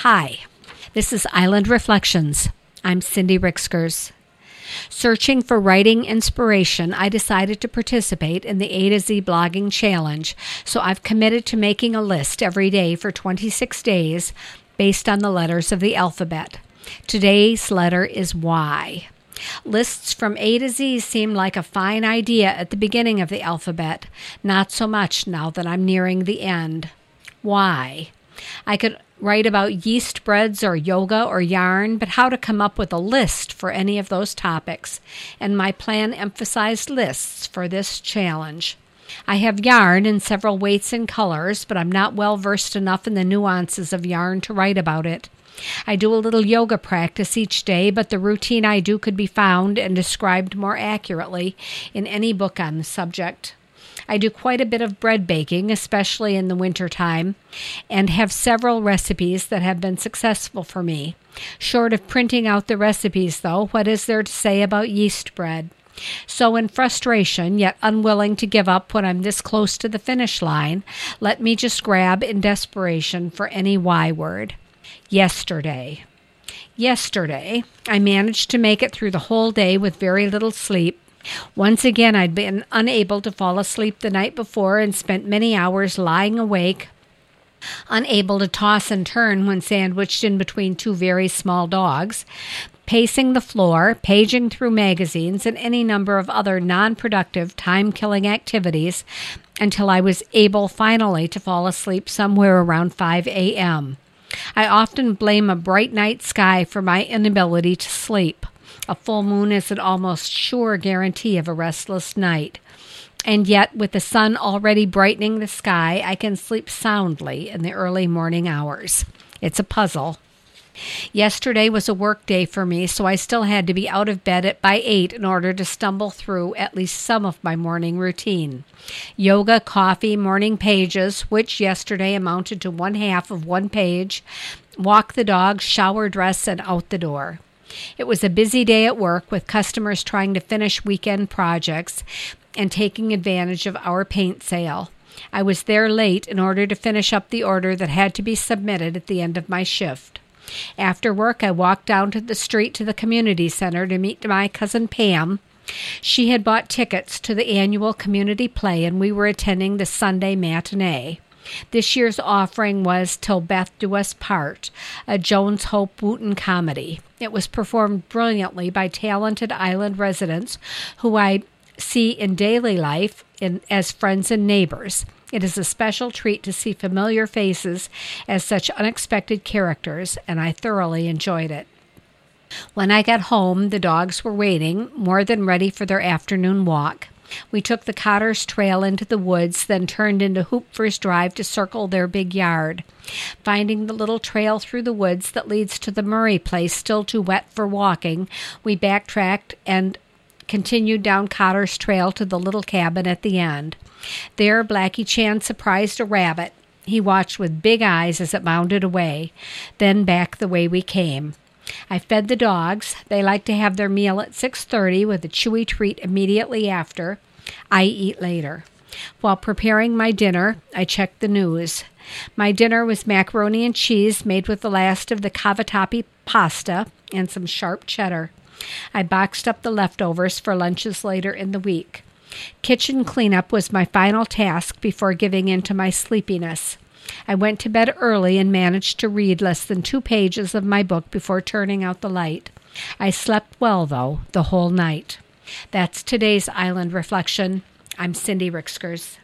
Hi, this is Island Reflections. I'm Cindy Ricksgers. Searching for writing inspiration, I decided to participate in the A to Z blogging challenge, so I've committed to making a list every day for 26 days based on the letters of the alphabet. Today's letter is Y. Lists from A to Z seem like a fine idea at the beginning of the alphabet, not so much now that I'm nearing the end. Why? I could write about yeast breads or yoga or yarn, but how to come up with a list for any of those topics. And my plan emphasized lists for this challenge. I have yarn in several weights and colors, but I'm not well versed enough in the nuances of yarn to write about it. I do a little yoga practice each day, but the routine I do could be found and described more accurately in any book on the subject. I do quite a bit of bread baking, especially in the winter time, and have several recipes that have been successful for me. Short of printing out the recipes, though, what is there to say about yeast bread? So, in frustration, yet unwilling to give up when I'm this close to the finish line, let me just grab in desperation for any Y word. Yesterday. Yesterday, I managed to make it through the whole day with very little sleep. Once again, I'd been unable to fall asleep the night before and spent many hours lying awake, unable to toss and turn when sandwiched in between two very small dogs, pacing the floor, paging through magazines, and any number of other non productive, time killing activities until I was able finally to fall asleep somewhere around 5 a.m. I often blame a bright night sky for my inability to sleep. A full moon is an almost sure guarantee of a restless night. And yet, with the sun already brightening the sky, I can sleep soundly in the early morning hours. It's a puzzle. Yesterday was a work day for me, so I still had to be out of bed at by 8 in order to stumble through at least some of my morning routine. Yoga, coffee, morning pages, which yesterday amounted to one half of one page, walk the dog, shower, dress, and out the door. It was a busy day at work with customers trying to finish weekend projects and taking advantage of our paint sale. I was there late in order to finish up the order that had to be submitted at the end of my shift. After work, I walked down to the street to the community center to meet my cousin Pam. She had bought tickets to the annual community play, and we were attending the Sunday matinee. This year's offering was Till Death Do Us Part, a Jones Hope Wooten comedy. It was performed brilliantly by talented island residents who I see in daily life in, as friends and neighbors. It is a special treat to see familiar faces as such unexpected characters, and I thoroughly enjoyed it. When I got home, the dogs were waiting, more than ready for their afternoon walk. We took the Cotter's Trail into the woods, then turned into Hoopfer's Drive to circle their big yard. Finding the little trail through the woods that leads to the Murray place still too wet for walking, we backtracked and continued down Cotter's Trail to the little cabin at the end. There, Blackie Chan surprised a rabbit. He watched with big eyes as it bounded away, then back the way we came. I fed the dogs. They like to have their meal at 6:30 with a chewy treat immediately after. I eat later. While preparing my dinner, I checked the news. My dinner was macaroni and cheese made with the last of the cavatappi pasta and some sharp cheddar. I boxed up the leftovers for lunches later in the week. Kitchen cleanup was my final task before giving in to my sleepiness. I went to bed early and managed to read less than two pages of my book before turning out the light. I slept well, though, the whole night. That's today's Island Reflection. I'm Cindy Ricksgers.